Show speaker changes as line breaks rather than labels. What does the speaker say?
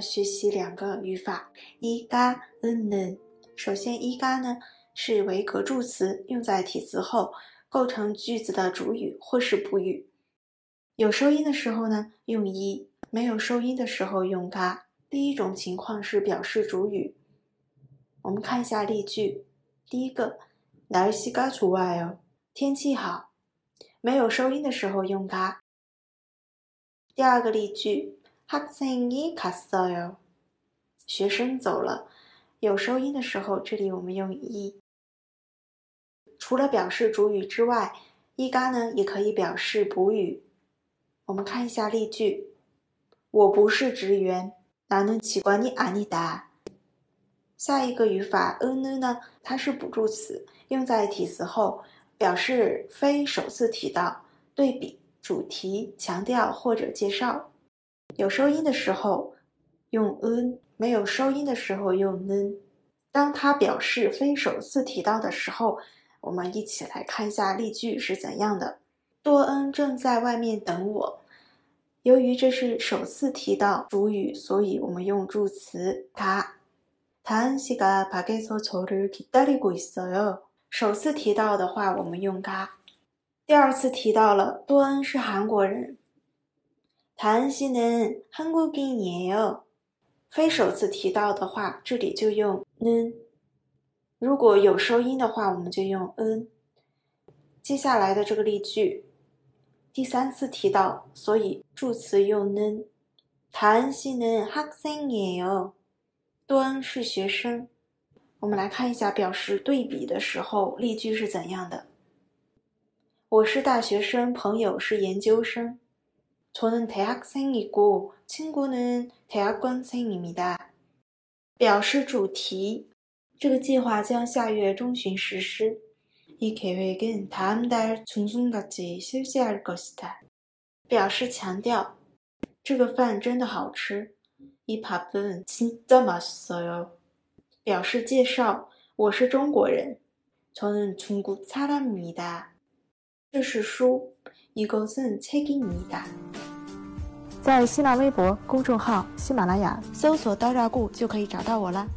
学习两个语法，一嘎嗯呢。首先，一嘎呢是为格助词，用在体词后，构成句子的主语或是补语。有收音的时候呢，用一；没有收音的时候用嘎。第一种情况是表示主语。我们看一下例句，第一个，날씨가좋아 요， 天气好。没有收音的时候用嘎。 第二个例句，학생이갔어 요， 学生走了。有收音的时候，这里我们用一。除了表示主语之外，一嘎呢也可以表示补语。我们看一下例句，我不是职员，나는직원이아니 다。 下一个语法嗯呢呢，它是补助词，用在体词后。表示非首次提到、对比、 主题、强调或者介绍。有收音的时候用 n，没有收音的时候用 n。当它表示非首次提到的时候，我们一起来看一下例句是怎样的。多恩正在外面等我。由于这是首次提到主语，所以我们用助词他。다은씨가밖에서저를기다리고있어 요。 首次提到的话，我们用嘎； 第二次提到了多恩是韩国人，谭恩熙는한국인이에 요。 非首次提到的话，这里就用는如果有收音的话，我们就用은接下来的这个例句，第三次提到，所以助词用는谭恩熙는학생이 에 요。 多恩是学生。我们来看一下表示对比的时候例句是怎样的。 我是大学生，朋友是研究生。저는대학생이고친구는대학원생입니 다。 表示主题，这个计划将下月中旬实施。이계획은다음달중순까지실시할것이 다。 表示强调，这个饭真的好吃。이밥은진짜맛있어 요。 表示介绍，我是中国人。저는중국사람입니 다。 这是书，一个人拆给你看。在新浪微博公众号“喜马拉雅”搜索“刀扎固”，就可以找到我了。